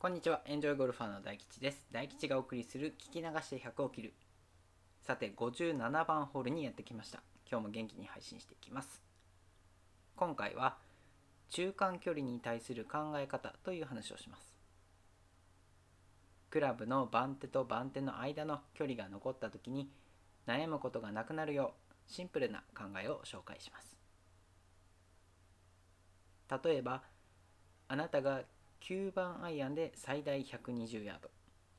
こんにちは、エンジョイゴルファーの大吉です。大吉がお送りする聞き流して100を切る。さて、57番ホールにやってきました。今日も元気に配信していきます。今回は、中間距離に対する考え方という話をします。クラブの番手と番手の間の距離が残った時に悩むことがなくなるようシンプルな考えを紹介します。例えば、あなたが9番アイアンで最大120ヤード。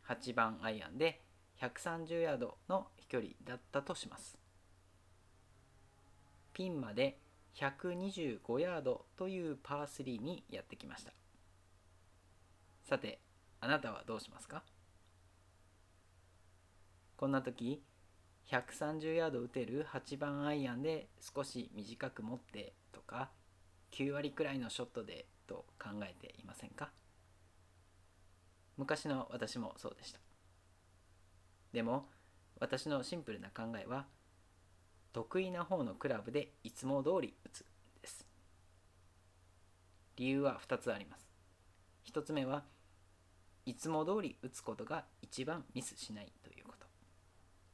8番アイアンで130ヤードの飛距離だったとします。ピンまで125ヤードというパー3にやってきました。さてあなたはどうしますか？こんな時130ヤード打てる8番アイアンで少し短く持ってとか9割くらいのショットでと考えていませんか？昔の私もそうでした。でも私のシンプルな考えは得意な方のクラブでいつも通り打つです。理由は2つあります。1つ目はいつも通り打つことが一番ミスしないということ。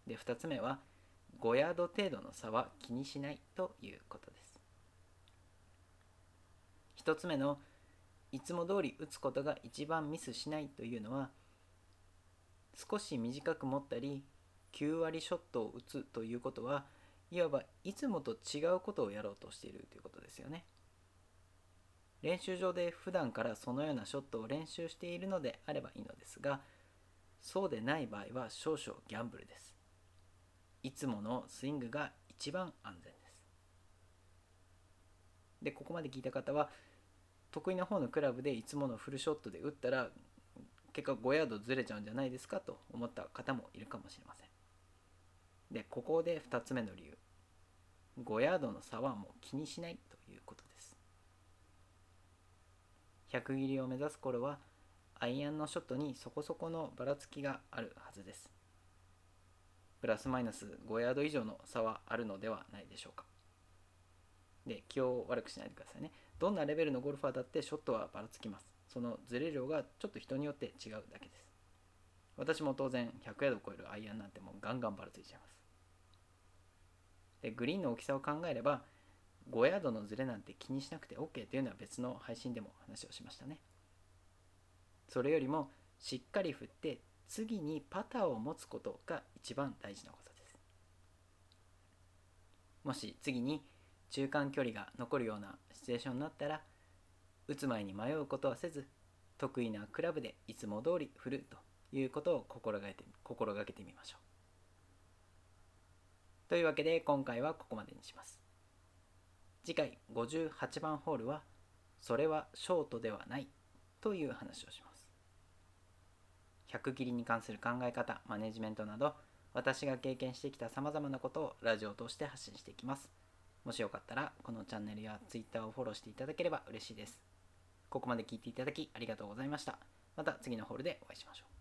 で2つ目は5ヤード程度の差は気にしないということです。1つ目のいつも通り打つことが一番ミスしないというのは少し短く持ったり9割ショットを打つということはいわばいつもと違うことをやろうとしているということですよね。練習場で普段からそのようなショットを練習しているのであればいいのですがそうでない場合は少々ギャンブルです。いつものスイングが一番安全です。でここまで聞いた方は得意な方のクラブでいつものフルショットで打ったら結果5ヤードずれちゃうんじゃないですかと思った方もいるかもしれません。で、ここで2つ目の理由。5ヤードの差はもう気にしないということです。100切りを目指す頃はアイアンのショットにそこそこのばらつきがあるはずです。プラスマイナス5ヤード以上の差はあるのではないでしょうか。で、気を悪くしないでくださいね。どんなレベルのゴルファーだってショットはばらつきます。そのズレ量がちょっと人によって違うだけです。私も当然100ヤードを超えるアイアンなんてもうガンガンばらついちゃいます。で、グリーンの大きさを考えれば、5ヤードのズレなんて気にしなくて OK というのは別の配信でも話をしましたね。それよりもしっかり振って次にパターを持つことが一番大事なことです。もし次に中間距離が残るようなシチュエーションになったら打つ前に迷うことはせず得意なクラブでいつも通り振るということを心がけて心がけてみましょう。というわけで今回はここまでにします。次回58番ホールはそれはショートではないという話をします。100切りに関する考え方、マネジメントなど私が経験してきた様々なことをラジオを通して発信していきます。もしよかったら、このチャンネルや Twitter をフォローしていただければ嬉しいです。ここまで聞いていただきありがとうございました。また次のホールでお会いしましょう。